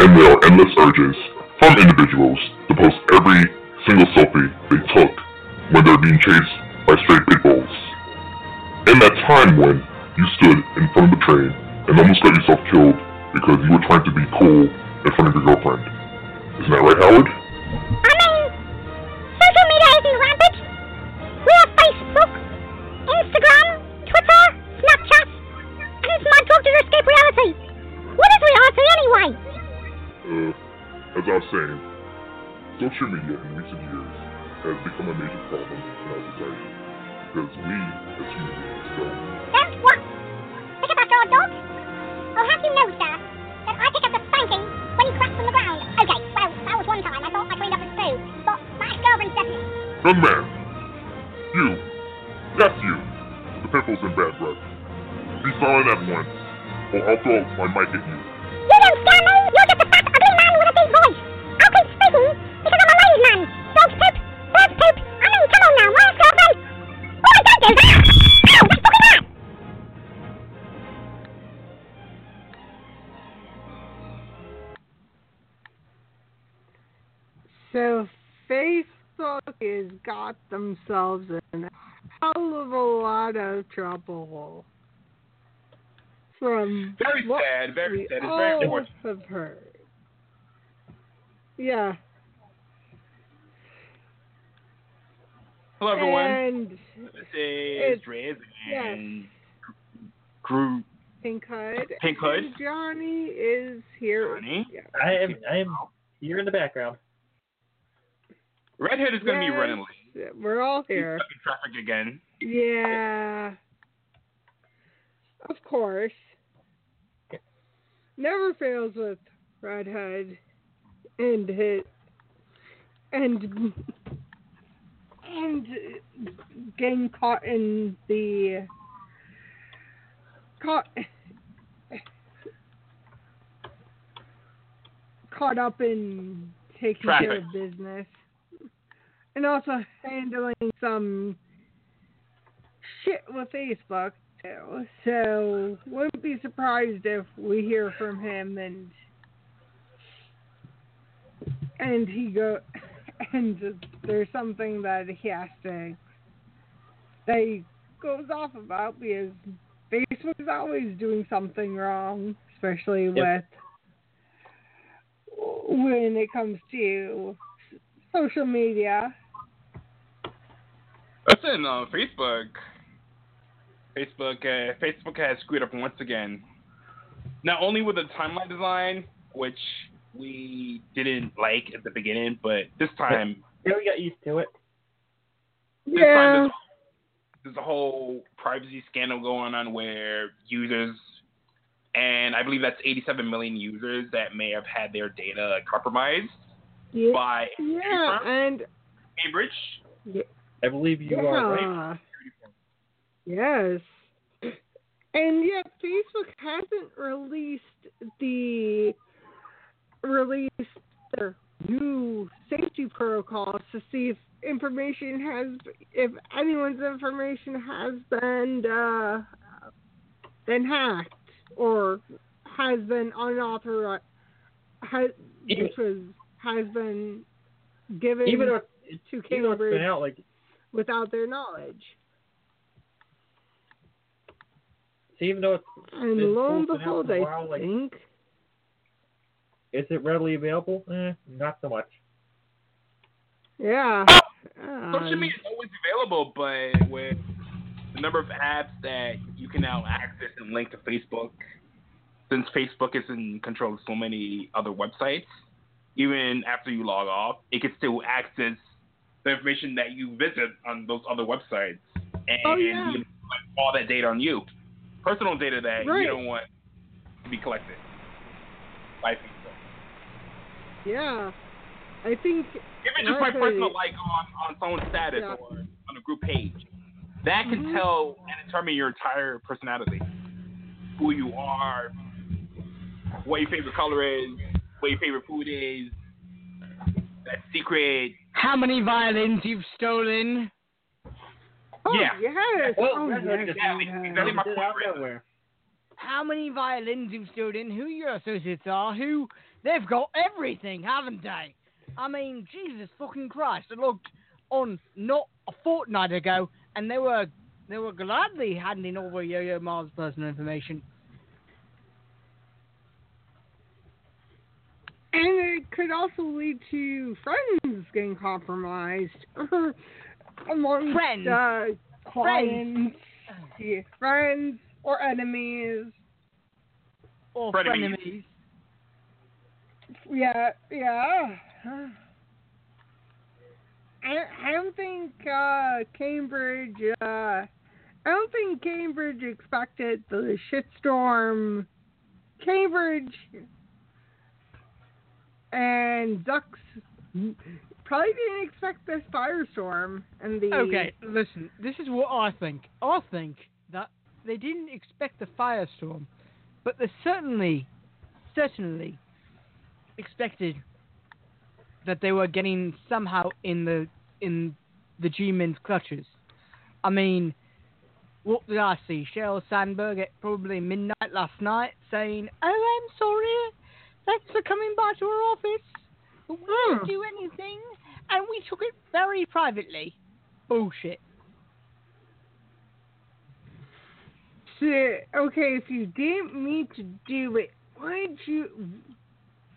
and there are endless urges from individuals to post every single selfie they took when they're being chased by stray pit bulls. In that time when you stood in front of the train and almost got yourself killed because you were trying to be cool in front of your girlfriend. Isn't that right, Howard? As I was saying, social media in recent years has become a major problem in our society because we, as human beings, don't. Don't what? Pick up after our dog? Oh, have you noticed that? That I pick up the spanking when he cracks on the ground. Okay, well, that was one time. I thought I cleaned up his poo. But my ex-girlfriend's definitely... Young man, you, that's you, the pimples and bad breath. Be silent at once, or I'll throw my mic at you. Has got themselves in a hell of a lot of trouble. From Very what sad, very we sad. It's very all unfortunate. have heard. Yeah, Hello, everyone. and this is it's- yes. and Gru Pink Hood. Pink Hood. And Johnny is here. Johnny. Yeah. I am I am here in the background. Redhood is going to be running late. We're all here. traffic again. Yeah. Of course. Never fails with Redhood and hit and and getting caught in the caught caught up in taking care of business and also handling some shit with Facebook too. So wouldn't be surprised if we hear from him and and he go and there's something that he has to that he goes off about because Facebook is always doing something wrong, especially with when it comes to social media. Listen, uh, Facebook. Facebook, uh, Facebook has screwed up once again. Not only with the timeline design, which we didn't like at the beginning, but this time, Yeah, we got used to it. this time there's, there's a whole privacy scandal going on where users, and I believe that's 87 million users that may have had their data compromised yeah, by yeah, and Cambridge. I believe you are right. Yes. And yet Facebook hasn't released the released their new safety protocols to see if information has if anyone's information has been uh been hacked or has been unauthorized has Even- which was has been given Even though it's, to even it's been out like without their knowledge. see, even though it's And Been lo and posted out behold, for a I while, like- think is it readily available? Eh, not so much. yeah. Social Um, media is always available, but with the number of apps that you can now access and link to Facebook, since Facebook is in control of so many other websites, even after you log off, it can still access the information that you visit on those other websites and Oh, yeah. you collect all that data on you, personal data that Right. you don't want to be collected by Facebook. yeah. I think Even just my personal like on, on someone's status Yeah. or on a group page. That can Mhm. tell and determine your entire personality. Who you are, what your favorite color is, what your favorite food is, that secret. How many violins you've stolen? oh Yeah. yes. Well, oh, that's yes, just- Yeah, yes. exactly my It's point, out really. nowhere. how many violins you've stolen, who your associates are, who they've got everything, haven't they? I mean, Jesus fucking Christ! I looked on not a fortnight ago, and they were they were gladly handing over Yo-Yo Ma's personal information. And it could also lead to friends getting compromised among Friends. uh, clients, yeah, friends or enemies. Or Frenemies. frenemies. Yeah, yeah. I, I don't think uh, Cambridge. Uh, I don't think Cambridge expected the shitstorm. Cambridge and Ducks probably didn't expect this firestorm and the. Okay, listen. This is what I think. I think that they didn't expect the firestorm, but they certainly, certainly expected that they were getting somehow in the in the G-men's clutches. I mean, what did I see? Sheryl Sandberg at probably midnight last night saying, "Oh, I'm sorry, thanks for coming by to our office, we didn't Hmm. do anything, and we took it very privately." Bullshit. So, okay, if you didn't mean to do it, wouldn't you?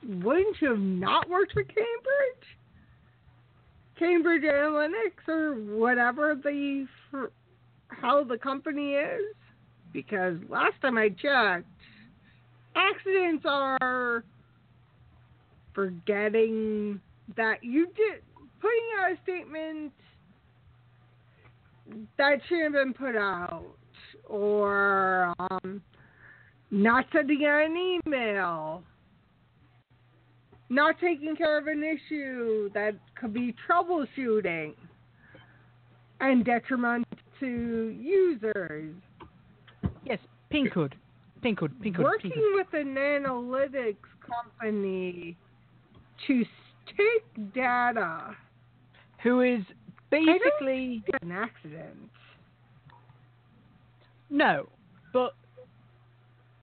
Wouldn't you have not worked for Cambridge? Cambridge Analytics or whatever the how the company is, because last time I checked, accidents are forgetting that you did putting out a statement that shouldn't have been put out or um, not sending out an email, not taking care of an issue that could be troubleshooting and detriment to users. Yes, Pinkhood. Pinkhood, Pinkhood, Working Pinkhood. with an analytics company to s- take data Who is basically an accident. no, but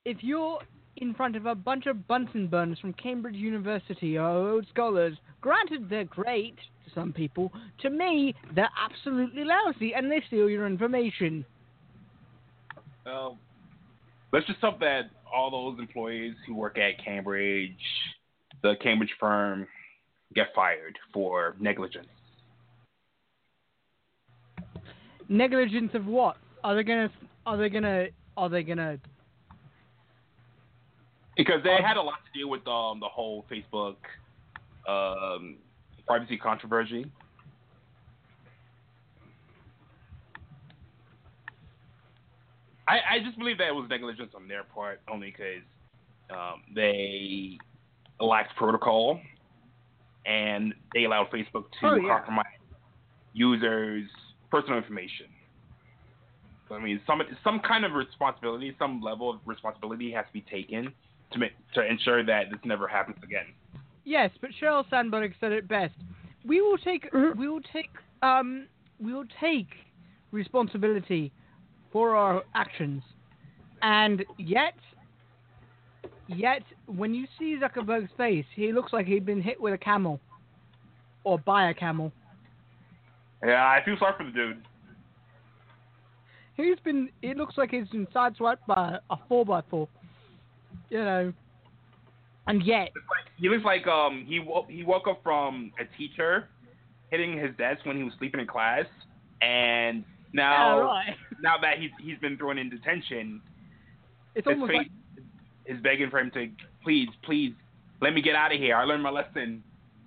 if you're in front of a bunch of Bunsen burners from Cambridge University or old scholars, granted they're great to some people, to me they're absolutely lousy and they steal your information. Well, let's just hope that all those employees who work at Cambridge, the Cambridge firm, get fired for negligence. Negligence of what? Are they gonna? Are they gonna? Are they gonna? Because they had a lot to do with um, the whole Facebook um, privacy controversy. I, I just believe that it was negligence on their part, only because um, they lacked protocol and they allowed Facebook to Oh, yeah. compromise users' personal information. So, I mean, some some kind of responsibility, some level of responsibility has to be taken to make, to ensure that this never happens again. Yes, but Sheryl Sandberg said it best. We will take. Mhm. We will take. Um. We will take responsibility for our actions, and yet, yet, when you see Zuckerberg's face, he looks like he'd been hit with a camel, or by a camel. Yeah, I feel sorry for the dude. He's been. It looks like he's been sideswiped by a four by four. You know. And yet, He looks like um he wo- he woke up from a teacher hitting his desk when he was sleeping in class, and now yeah, right. now that he's he's been thrown in detention, It's his almost face like is begging for him to please please let me get out of here. I learned my lesson.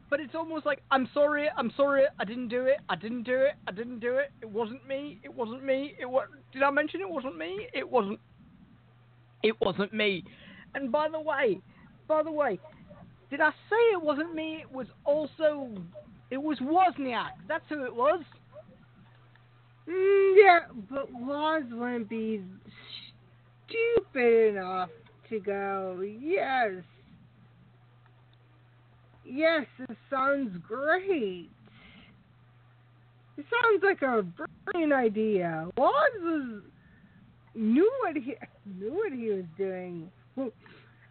But it's almost like I'm sorry, I'm sorry, I didn't do it, I didn't do it, I didn't do it. It wasn't me, it wasn't me. It was. Did I mention it wasn't me? It wasn't. It wasn't me. And by the way, by the way, did I say it wasn't me? It was also. It was Wozniak. That's who it was. Mm, yeah, but laws wouldn't be stupid enough to go, yes. Yes, this sounds great. It sounds like a brilliant idea. Laws is knew what he knew what he was doing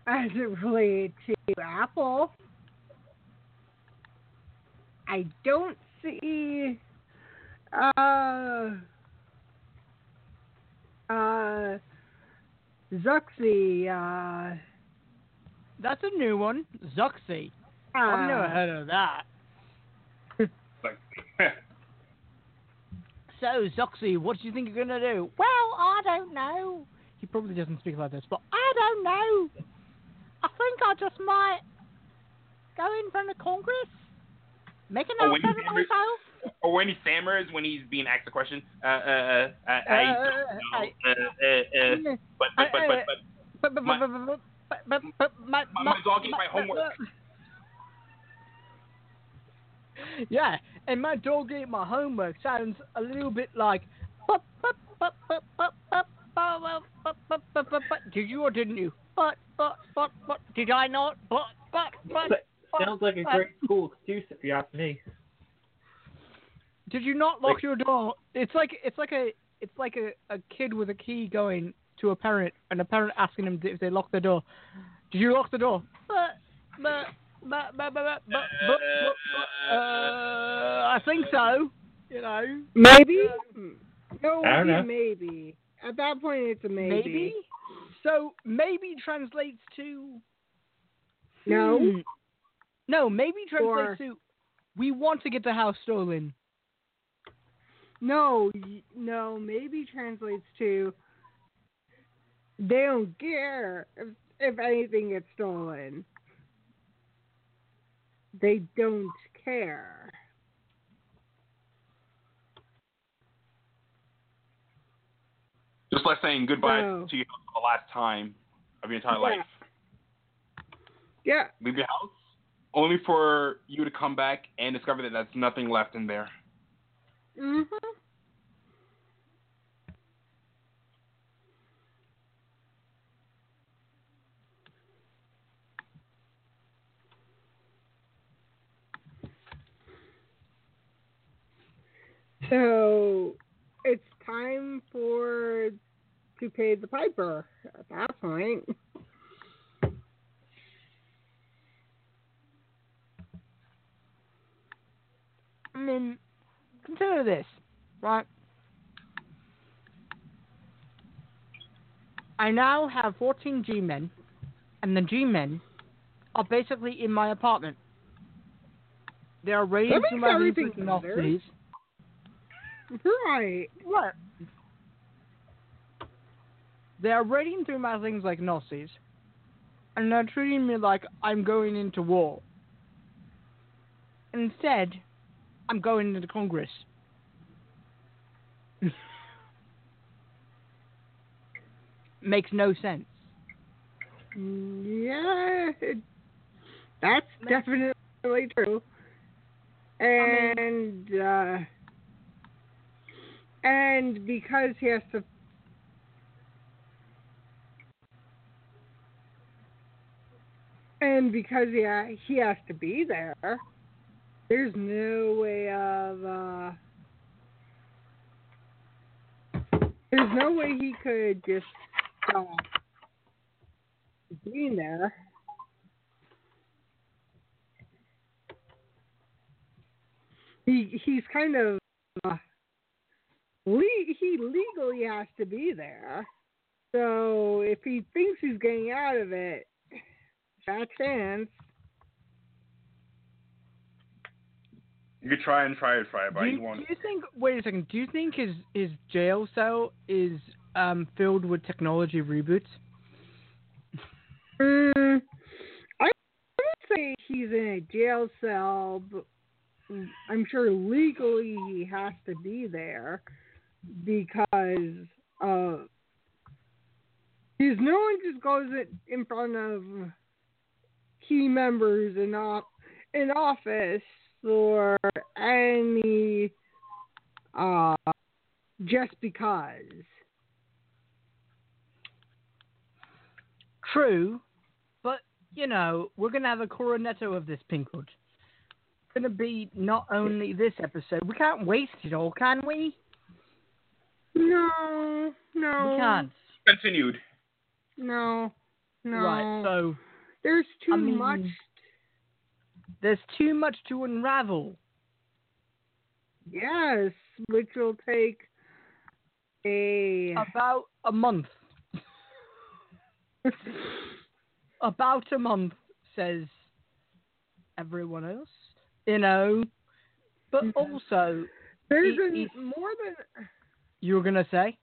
as it related to Apple. I don't see uh uh Zuxi uh That's a new one. Zuxi. I've never uh, heard of that. So, Zuxi, what do you think you're gonna do? Well, I don't know. He probably doesn't speak like this, but I don't know. I think I just might go in front of Congress, make an Oh, announcement you- of myself or when he stammers when he's being asked a question. Uh, uh, uh, I don't know. But but but but but but but but my dog ate my homework. Yeah, and my dog ate my homework sounds a little bit like. Did you or didn't you? But but but but did I not? But but but. Sounds like a great school excuse if you ask me. Did you not lock Like- your door? It's like it's like a it's like a, a kid with a key going to a parent and a parent asking them if they lock the door. Did you lock the door? But but but but but but but, but, but uh, I think so. You know. maybe no I don't know. maybe at that point it's a Maybe. Maybe. So maybe translates to No. Hmm. No, maybe translates Or- to we want to get the house stolen. No, no, maybe translates to they don't care if, if anything gets stolen. They don't care. just like saying goodbye No. to you for the last time of your entire Yeah. life. Yeah, Leave your house only for you to come back and discover that there's nothing left in there. Mhm. So it's time for to pay the piper at that point. I mean, consider this, right? I now have 14 G-men, and the G-men are basically in my apartment. They are raiding through my things everything like better. Nazis. Right. What? They are raiding through my things like Nazis, and they're treating me like I'm going into war. Instead, I'm going into Congress. Makes no sense. Yeah, that's definitely true. And uh, and because he has to and because yeah he has to be there, there's no way of uh, there's no way he could just stop being there. He he's kind of uh, le- he legally has to be there. So if he thinks he's getting out of it, fat chance. You could try and try and try it, but Do you you, won't. do you think? Wait a second. Do you think his his jail cell is um, filled with technology reboots? Mm, I would say he's in a jail cell, but I'm sure legally he has to be there because uh, because no one just goes in- in front of key members in op- in office or any uh just because. True, but you know we're gonna have a coronetto of this Pinkhood. It's gonna be not only this episode. We can't waste it all, can we? No, no, We can't. Continued. no, no. Right. So There's too I mean- much. There's too much to unravel. Yes, which will take a. About a month. About a month, says everyone else. You know. But Mhm. also, There's it- a, more than. you were gonna say?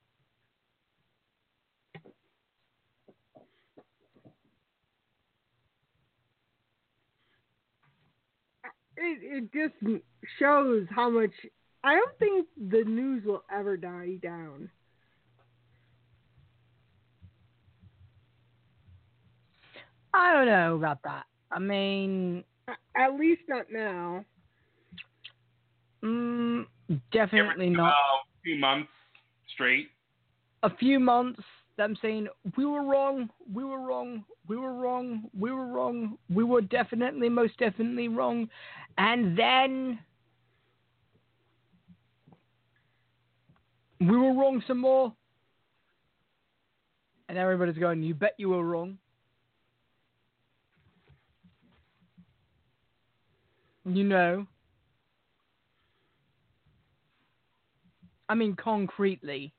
It, it just shows how much. I don't think the news will ever die down. I don't know about that. I mean, At least not now. mm, definitely Every, not. Uh, few months straight. a few months them saying we were wrong, we were wrong, we were wrong, we were wrong, we were definitely most definitely wrong, and then we were wrong some more, and everybody's going, you bet you were wrong. You know. I mean, concretely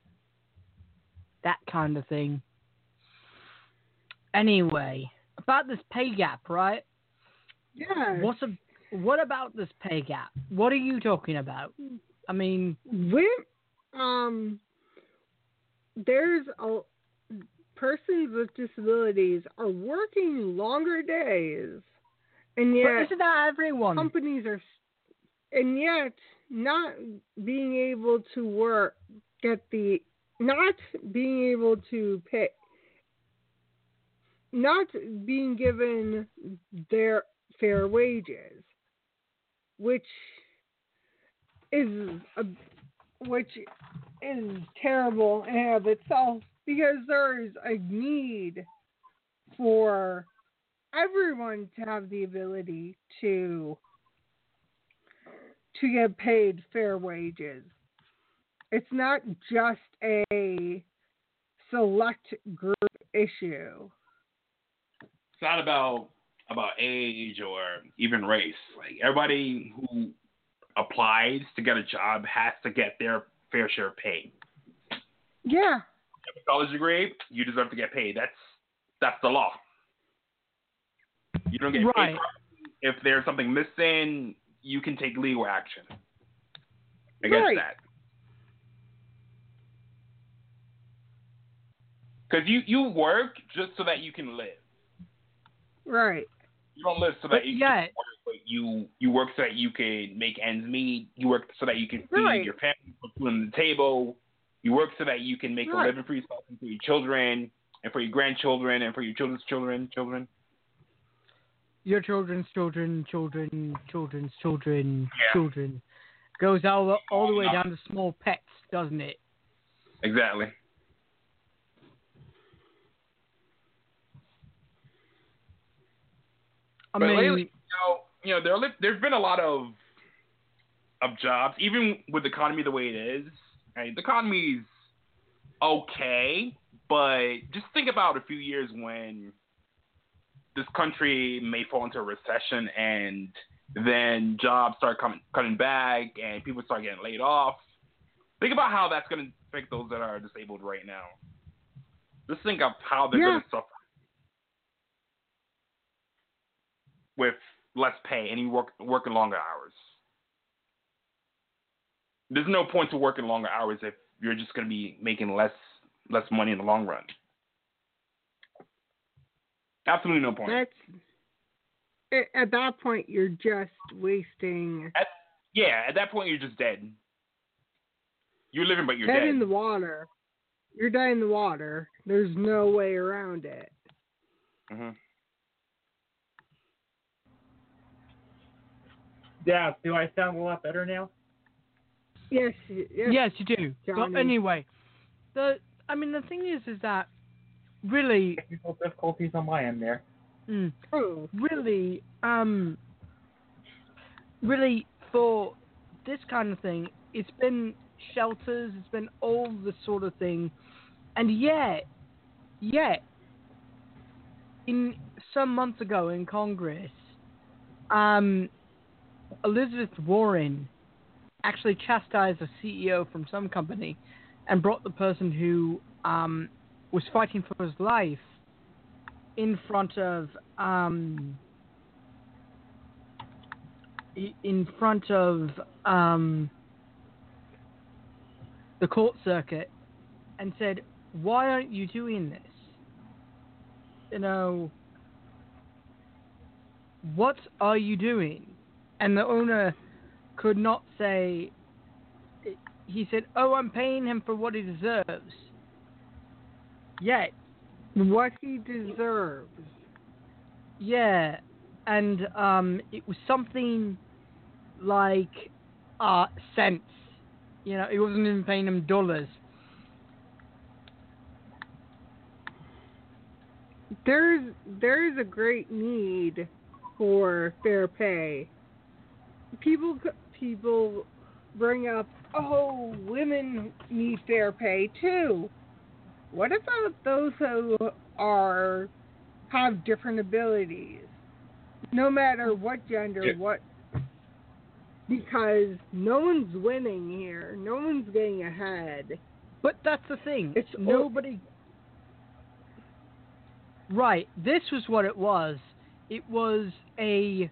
that kind of thing. Anyway, about this pay gap, right? Yeah. What's a what about this pay gap? What are you talking about? I mean, When um, there's a persons with disabilities are working longer days, and but yet isn't that everyone? companies are, and yet not being able to work, get the, not being able to pay, not being given their fair wages, which is a, which is terrible in and of itself because there is a need for everyone to have the ability to to get paid fair wages. It's not just a select group issue. It's not about about age or even race. Like everybody who applies to get a job has to get their fair share of pay. Yeah. You have a college degree, you deserve to get paid. That's that's the law. You don't get Right. paid if there's something missing. You can take legal action against Right. that. Because you you work just so that you can live. Right. You don't live so But that you yeah. can work, but you you work so that you can make ends meet. You work so that you can feed Right. your family, put food on the table. You work so that you can make Right. a living for yourself and for your children and for your grandchildren and for your children's children, children. Your children's children, children, children's children, Yeah. children. Goes all the, all the way down to small pets, doesn't it? Exactly. I But mean, lately, you know, you know, there there's been a lot of of jobs, even with the economy the way it is. Right? The economy's okay, but just think about a few years when this country may fall into a recession and then jobs start coming cutting back and people start getting laid off. Think about how that's going to affect those that are disabled right now. Just think of how they're Yeah. going to suffer with less pay and you work working longer hours. There's no point to working longer hours if you're just going to be making less less money in the long run. Absolutely no point. That's at that point you're just wasting yeah, at that point you're just dead. You're living, but you're dead dead. in the water. You're dead in the water. There's no way around it. hmm Yeah, do I sound a lot better now? Yes, yes. yes, you do. But anyway, the I mean the thing is, is that really, Technical difficulties on my end there. mm, Oh, really, um, really for this kind of thing, it's been shelters. It's been all this sort of thing, and yet, yet, in some months ago in Congress, um, Elizabeth Warren actually chastised a CEO from some company and brought the person who um, was fighting for his life in front of um, in front of um, the court circuit and said, "Why aren't you doing this? You know, what are you doing?" And the owner could not say. He said, "Oh, I'm paying him for what he deserves." Yet, What he deserves. yeah, and um, it was something like uh, cents. You know, he wasn't even paying him dollars. There's there's a great need for fair pay. People people bring up, oh, women need fair pay too. What about those who are have different abilities? No matter what gender, Yeah. what because no one's winning here. No one's getting ahead. But that's the thing. It's nobody. Right. This was what it was. It was a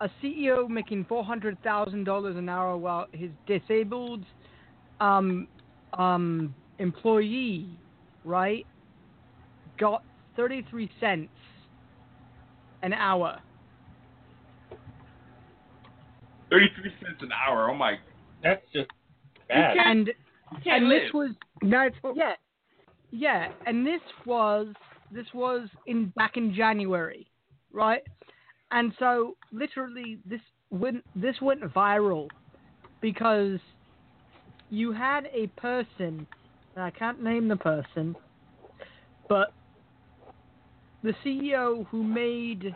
a CEO making four hundred thousand dollars an hour while his disabled um um employee, right, got thirty three cents an hour. Thirty-three cents an hour. Oh my! That's just bad. And and live. this was That's Yeah, yeah, and this was this was in back in January, right? And so literally this went this went viral because you had a person, and I can't name the person, but the CEO who made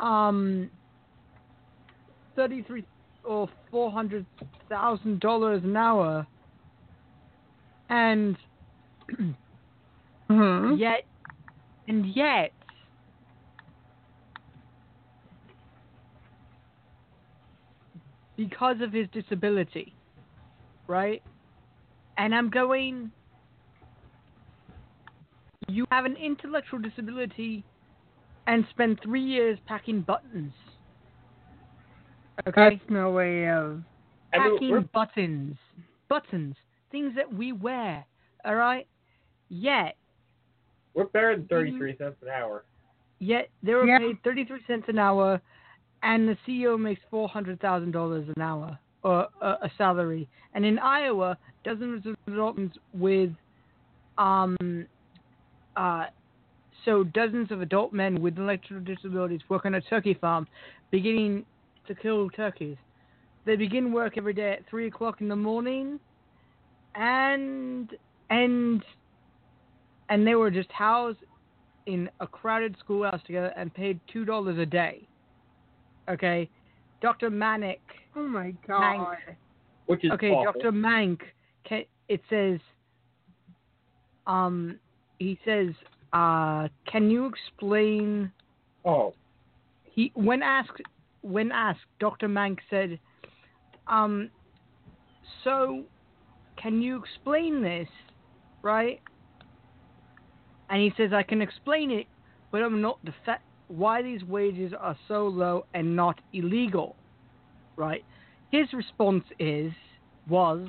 um thirty three or four hundred thousand dollars an hour and Mhm. yet and yet because of his disability right? And i'm going you have an intellectual disability and spend three years packing buttons. Okay? That's no way of I mean, packing buttons. Buttons. Things that we wear. All right? Yet we're better than 33 cents an hour. Yet they were Yeah. paid 33 cents an hour, and the CEO makes $400,000 an hour, or uh, a salary. And in Iowa, dozens of adults with, um, uh, so dozens of adult men with intellectual disabilities work on a turkey farm, beginning to kill turkeys. They begin work every day at three o'clock in the morning, and and and they were just housed in a crowded schoolhouse together and paid two dollars a day. Okay, Dr. Manic. oh my god. Which is Okay, awful. Dr. Mank. Can, it says, um, he says, uh, can you explain? Oh, He when asked when asked, Dr. Mank said, um, so can you explain this, right? And he says, I can explain it, but I'm not defa- why these wages are so low and not illegal, right? His response is, was,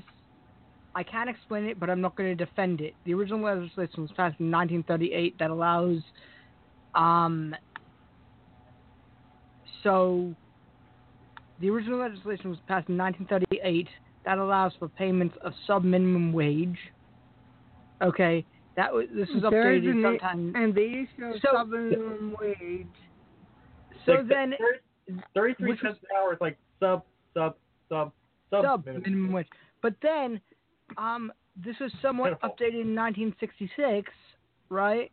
I can't explain it, but I'm not going to defend it. The original legislation was passed in 1938 that allows, um, so the original legislation was passed in 1938 that allows for payments of sub minimum wage. Okay, that was this was There's updated an- sometime. And the issue of So- sub minimum wage. So like, then, 30 33 cents an hour is like sub, sub, sub, sub, sub minimum. minimum wage. But then, um, this was somewhat Pitiful. updated in 1966, right?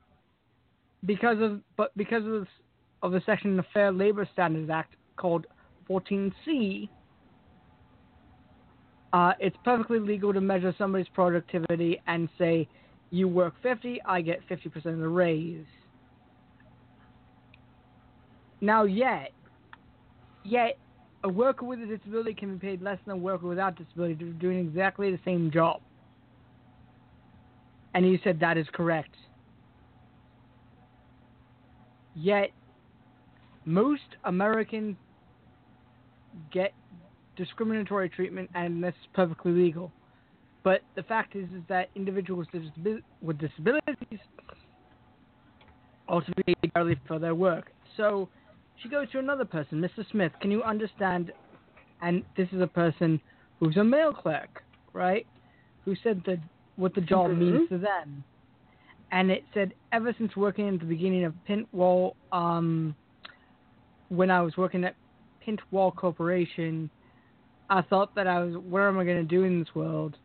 Because of but because of of the section in the Fair Labor Standards Act called 14C, Uh, it's perfectly legal to measure somebody's productivity and say, you work 50, I get 50% of the raise. Now, yet, yet, a worker with a disability can be paid less than a worker without disability doing exactly the same job. And you said that is correct. Yet, most Americans get discriminatory treatment, and that's perfectly legal. But the fact is, is that individuals with disabilities also pay fairly for their work. So she goes to another person, Mr. Smith. Can you understand? And this is a person who's a mail clerk, right? Who said that what the job Mhm. means to them. And it said ever since working at the beginning of Pintwall, um, when I was working at Pintwall Corporation, I thought that I was, what am I going to do in this world?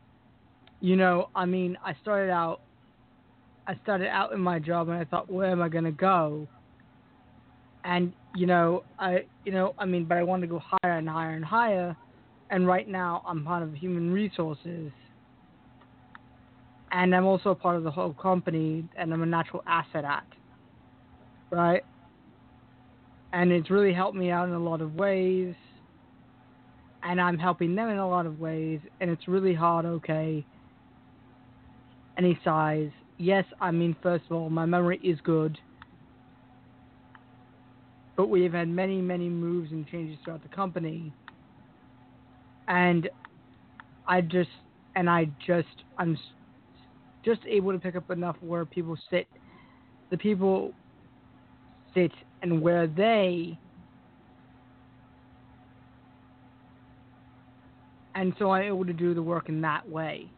You know, I mean, I started out, I started out in my job, and I thought, where am I going to go? And you know, I, you know, I mean, but I wanted to go higher and higher and higher, and right now I'm part of human resources, and I'm also a part of the whole company, and I'm a natural asset at, right? And it's really helped me out in a lot of ways and I'm helping them in a lot of ways, and it's really hard, okay. He sighs, Yes, I mean, first of all, my memory is good, but we've had many, many moves and changes throughout the company, and I just, and I just, I'm just able to pick up enough where people sit, the people sit, and where they and so I'm able to do the work in that way.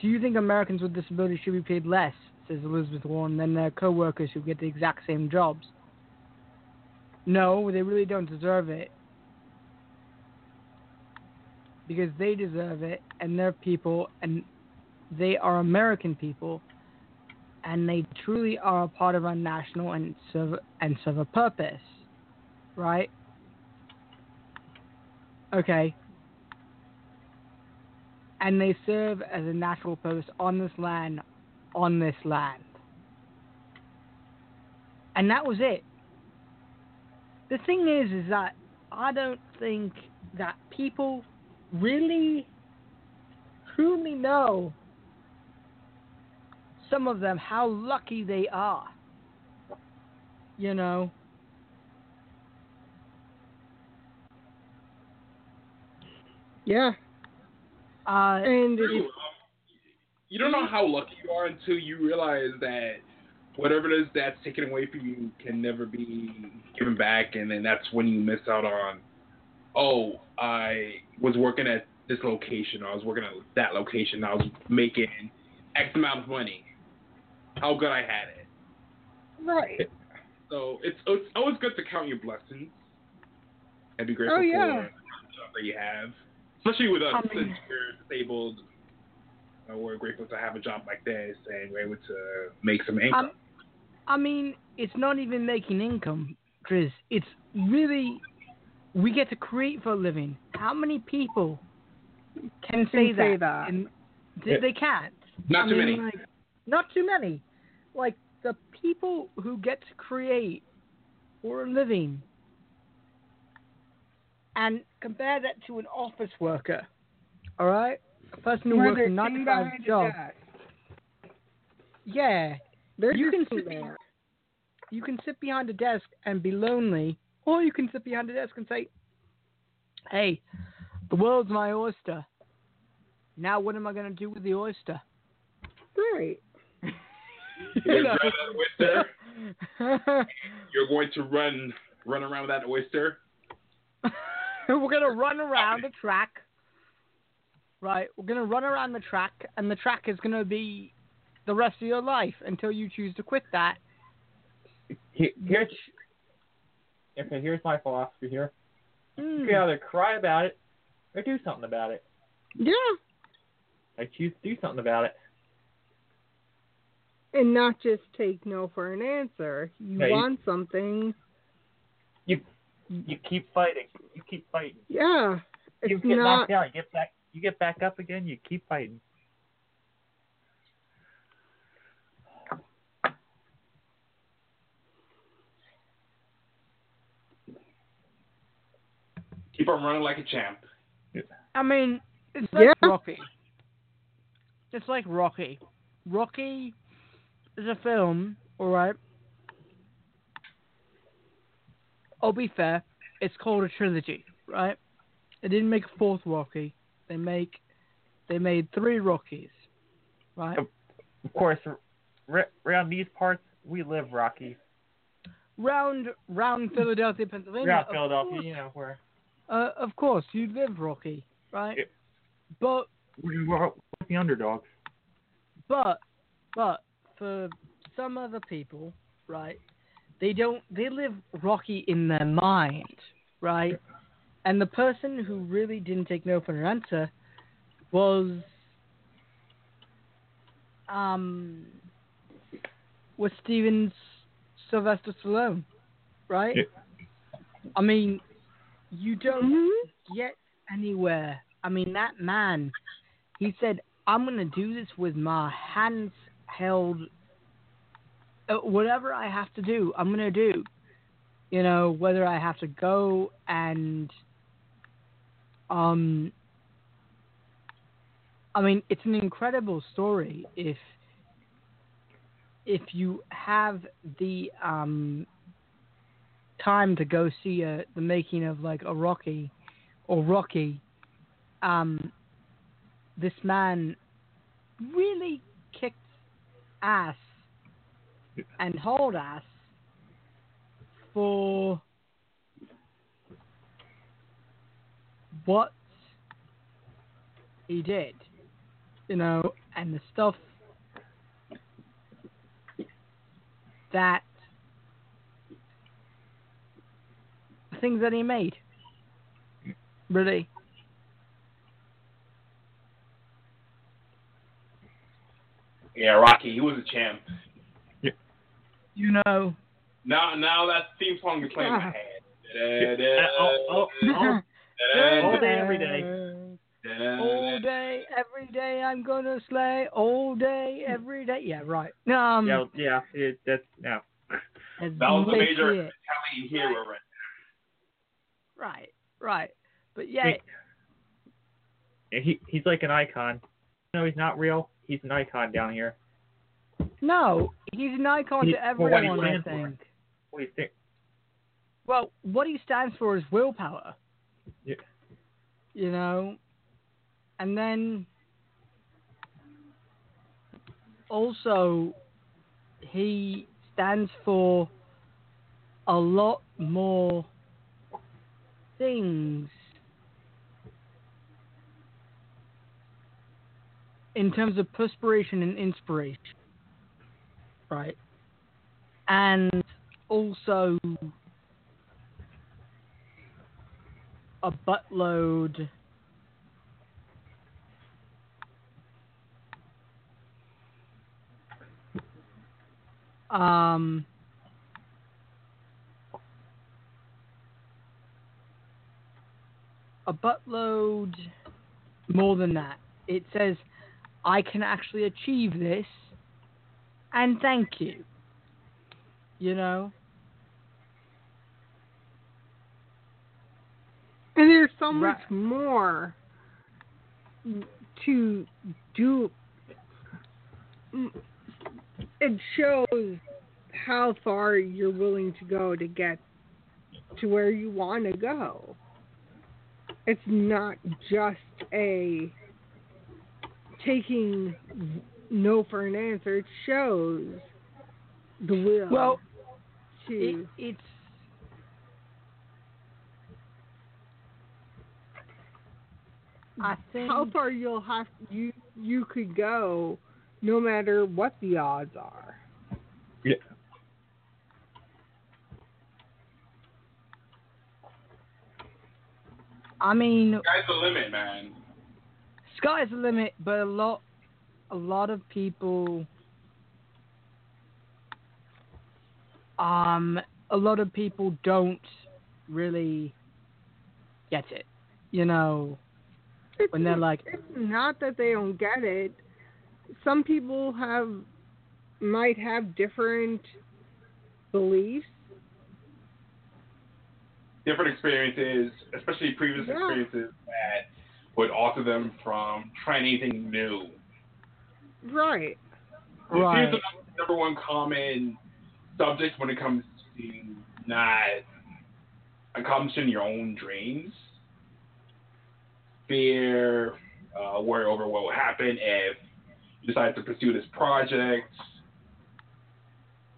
Do you think Americans with disabilities should be paid less, says Elizabeth Warren, than their co-workers who get the exact same jobs? No, they really don't deserve it. Because they deserve it, and they're people, and they are American people, and they truly are a part of our national and serve and serve a purpose, right? Okay. And they serve as a natural purpose on this land, on this land. And that was it. The thing is, is that I don't think that people really, truly know, some of them, how lucky they are. You know? Yeah. Uh, And True. You don't know how lucky you are until you realize that whatever it is that's taken away from you can never be given back, and then that's when you miss out on. Oh, I was working at this location. Or I was working at that location. I was making X amount of money. How good I had it. right. So it's it's always good to count your blessings and be grateful Oh, yeah. for the job that you have. Especially with us, I mean- since we're disabled, uh, we're grateful to have a job like this and we're able to make some income. Um, I mean, it's not even making income, Drizz. It's really we get to create for a living. How many people can say Can say that? that. And they, Yeah. they can't. Not I too mean, many. Like, not too many. Like the people who get to create for a living, and compare that to an office worker. All right, a person who Where works a nine to five job. Yeah, They're You can sit there. you can sit behind a desk and be lonely, or you can sit behind a desk and say, "Hey, the world's my oyster. Now, what am I going to do with the oyster?" Right. You're gonna know? oyster. You're going to run run around with that oyster. We're gonna run around the track. Right, we're gonna run around the track, and the track is gonna be the rest of your life until you choose to quit that. Here, here's okay. Here's my philosophy here. mm, You can either cry about it or do something about it. Yeah. I choose to do something about it. And not just take no for an answer. You Yeah, you- want something. You keep fighting. You keep fighting. Yeah. you get not. knocked down, you get back, you get back up again, you keep fighting. Keep on running like a champ. I mean, it's like Yeah. Rocky. It's like Rocky. Rocky is a film, alright? I'll be fair, it's called a trilogy, right? They didn't make a fourth Rocky. They make they made three Rockies. Right? Of course, r- around these parts, we live Rocky. Round round Philadelphia, Pennsylvania. Around of Philadelphia, course, you know, where uh, of course, you live Rocky, right? Yeah. But we we're the underdogs. But, but for some other people, right? They don't. They live Rocky in their mind, right? And the person who really didn't take no for an answer was, um, was Steven Sylvester Stallone, right? Yeah. I mean, you don't Mhm. get anywhere. I mean, that man, he said, I'm going to do this with my hands held. Uh, whatever I have to do, I'm going to do. You know, whether I have to go and. Um, I mean, it's an incredible story if if you have the um, time to go see a, the making of like a Rocky or Rocky, um, this man really kicked ass and hold us for what he did, you know, and the stuff that things that he made. Really. Yeah, Rocky, he was a champ. You know. Now, now that theme song is playing in my head. All day, every day. All day, every day, I'm gonna slay. All day, every day. Yeah, right. Um, yeah, yeah, it, that's now. That was a major see it. Italian hero right Right, right. But yeah, He he's like an icon. No, he's not real. He's an icon down here. No, he's an icon He- to for what he everyone. I think. What do you think? Well, what he stands for is willpower. Yeah. You know, and then also he stands for a lot more things in terms of perspiration and inspiration. Right. And also a buttload um a buttload more than that it says i can actually achieve this and thank you you know And there's so Right. much more to do. It shows how far you're willing to go to get to where you want to go. It's not just a taking no for an answer. It shows the will well to. it, it's I think how far you'll have you you could go no matter what the odds are. Yeah. I mean, Sky's the limit, man. sky's the limit, but a lot, a lot of people, um, a lot of people don't really get it. you know, It's, when they're like, it's not that they don't get it. Some people have might have different beliefs. different experiences, especially previous Yeah. experiences that would alter them from trying anything new. Right. right, Here's the number one common subject when it comes to not accomplishing your own dreams. Fear, uh, worry over what will happen if you decide to pursue this project.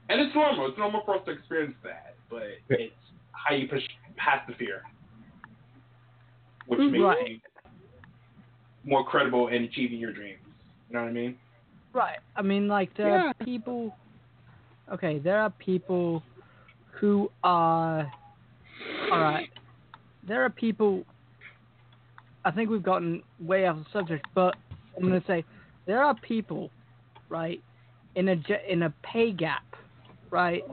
And it's normal. It's normal for us to experience that, but it's how you push past the fear, which makes you more credible in achieving your dreams. You know what I mean? Right. I mean, like there Yeah. are people. Okay, there are people who are. All right. There are people. I think we've gotten way off the subject, but I'm gonna say there are people, right, in a in a pay gap, right,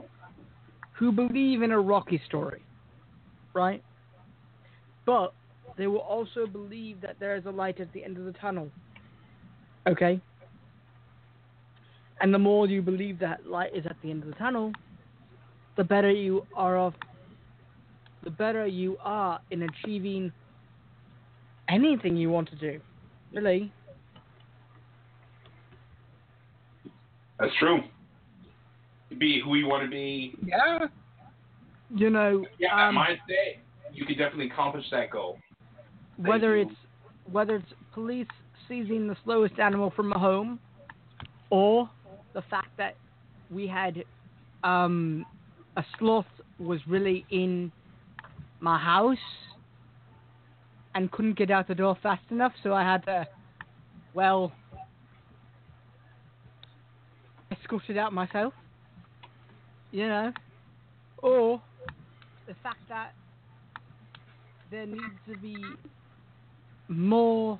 who believe in a Rocky story, right, but they will also believe that there is a light at the end of the tunnel. Okay. And the more you believe that light is at the end of the tunnel, the better you are off. The better you are in achieving anything you want to do. Really. That's true. Be who you want to be. Yeah. You know, Yeah, um, that mindset, you can definitely accomplish that goal. Thank whether you. it's whether it's police seizing the slowest animal from a home, or the fact that we had um, a sloth was really in my house and couldn't get out the door fast enough, so I had to, well, escort it out myself. You know, or the fact that there needs to be more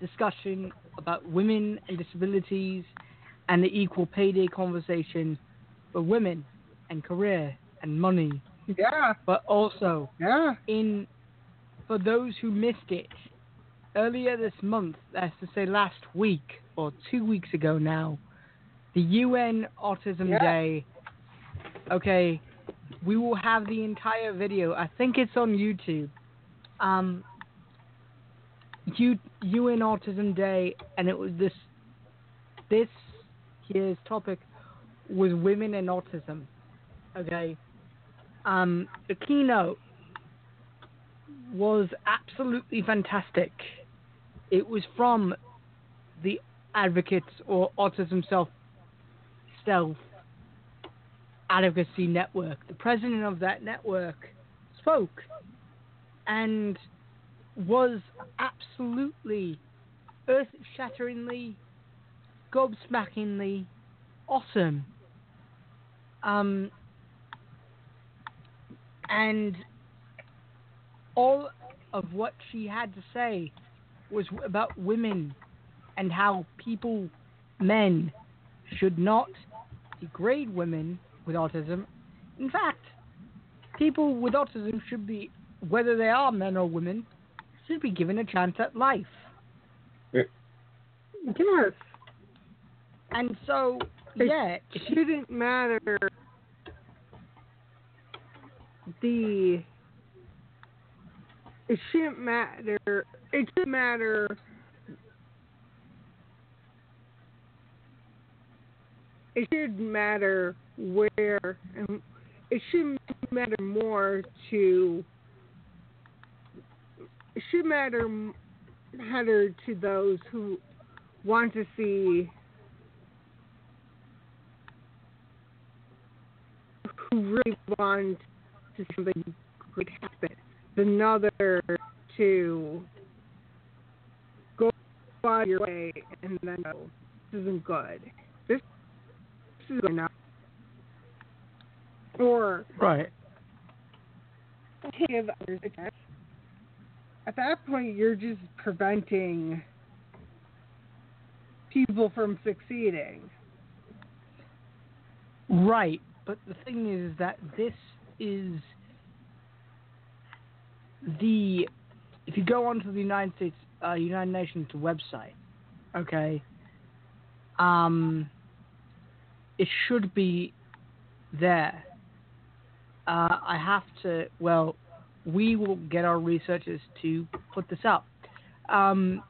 discussion about women and disabilities and the equal pay day conversation for women and career and money, Yeah. but also Yeah. in for those who missed it earlier this month, that's to say last week or two weeks ago now, the UN Autism Yeah. Day. Okay, we will have the entire video. I think it's on YouTube. Um, U, UN Autism Day, and it was this. This year's topic was women and autism. Okay. Um, the keynote was absolutely fantastic. It was from the Advocates or Autism Self Self Advocacy Network. The president of that network spoke and was absolutely earth shatteringly, gobsmackingly awesome. Um, and all of what she had to say was about women and how people, men, should not degrade women with autism. In fact, people with autism should be, whether they are men or women, should be given a chance at life. Yes. And so, yeah, It shouldn't matter the it shouldn't matter it should matter it should matter where and it should matter more to it should matter matter to those who want to see who really want to see something great happen. Another to go out your way and then go, this isn't good. This, this is enough. Or right. give others a chance. At that point, you're just preventing people from succeeding. Right, but the thing is that this is the if you go onto the United States, uh, United Nations website, okay, um, it should be there. Uh, I have to. Well, we will get our researchers to put this up, um,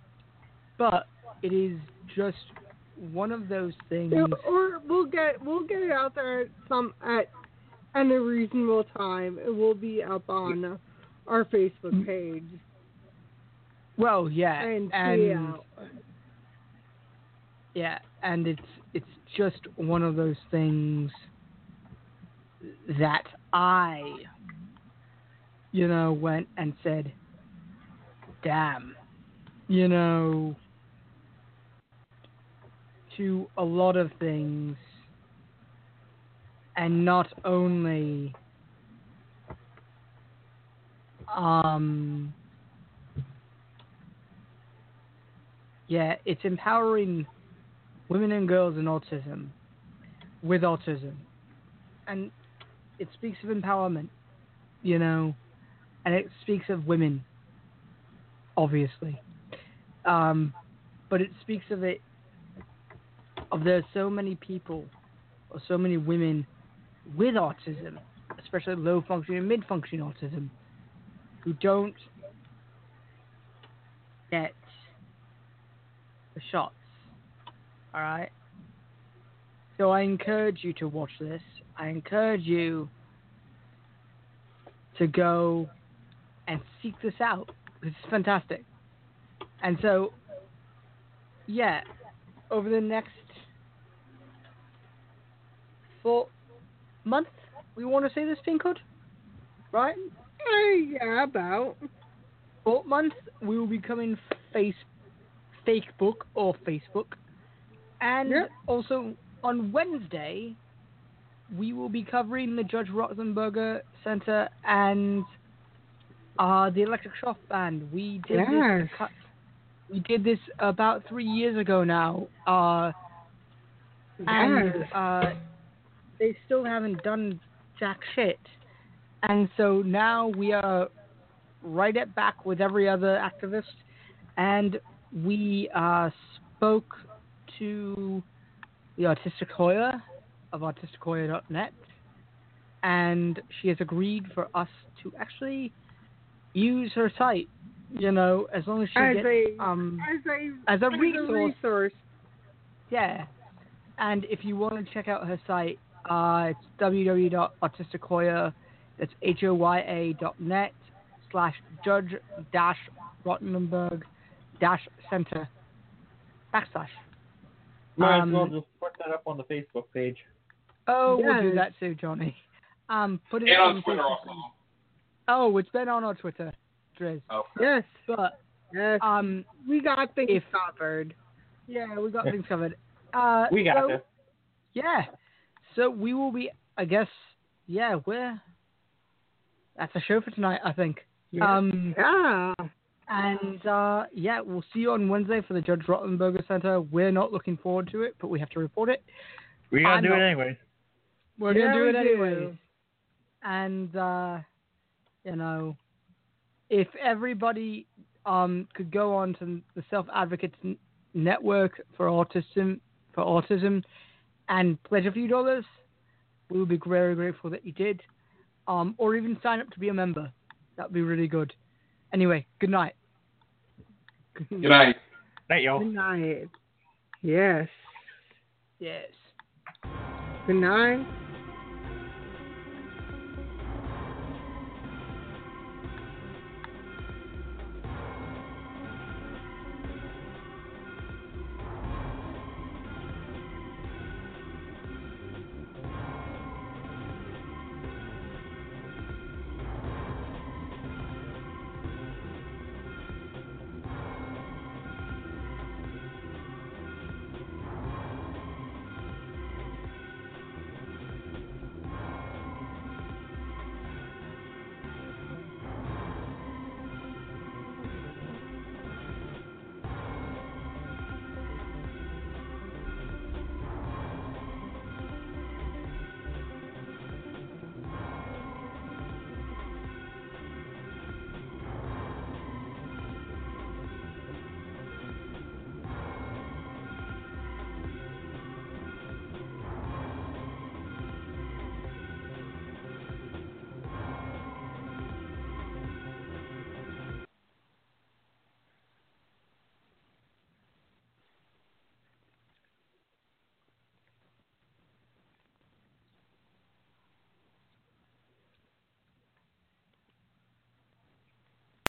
but it is just one of those things. Yeah, or we'll get we'll get it out there at some at at a reasonable time. It will be up on our Facebook page Well, yeah, and, and yeah, and it's it's just one of those things that I, you know, went and said, "Damn," you know, to a lot of things, and not only, um. Yeah, it's empowering women and girls in autism with autism. And it speaks of empowerment, you know, and it speaks of women, obviously. Um, but it speaks of it, there's so many people, or so many women with autism, especially low functioning and mid functioning autism, who don't get the shots. Alright? So I encourage you to watch this. I encourage you to go and seek this out. It's fantastic. And so, yeah, over the next four month, we want to say this thing could, right? Eh, yeah, about. Fourth month, we will be coming face, Facebook or Facebook, and Yep. also on Wednesday, we will be covering the Judge Rothenberger Center and uh, the Electric Shock Band. We did this. Yes. cou- We did this about three years ago now, uh, and Yes. uh, they still haven't done jack shit. And so now we are right at back with every other activist, and we uh, spoke to the Autistic Hoya of autistichoya.net, and she has agreed for us to actually use her site. You know, as long as she as gets a um as a as a as resource resource. yeah. And if you want to check out her site, uh, it's www.autistichoya, that's H-O-Y-A dot net slash judge dash Rotenberg dash center backslash. Might Um, as well just put that up on the Facebook page. Oh, we'll do that too, Johnny. Um, put it And on on Twitter also. Oh, it's been on our Twitter, Drizz. Oh, Yes, But yes. um, we got things if- covered. yeah, we got things covered. Uh, We got so, this. Yeah. So we will be, I guess, yeah, we're. That's a show for tonight, I think. Yeah. Um, Yeah. and uh, yeah, we'll see you on Wednesday for the Judge Rottenberger Center. We're not looking forward to it, but we have to report it. We gotta I'm do it not- anyways. We're Yeah, gonna do we it do. anyways. And uh, you know, if everybody um could go on to the Self Advocates Network for Autism for Autism and pledge a few dollars, we would be very grateful that you did. Um, or even sign up to be a member. That'd be really good. Anyway, good night. Good night. Night, y'all. Good night. Yes. Yes. Good night.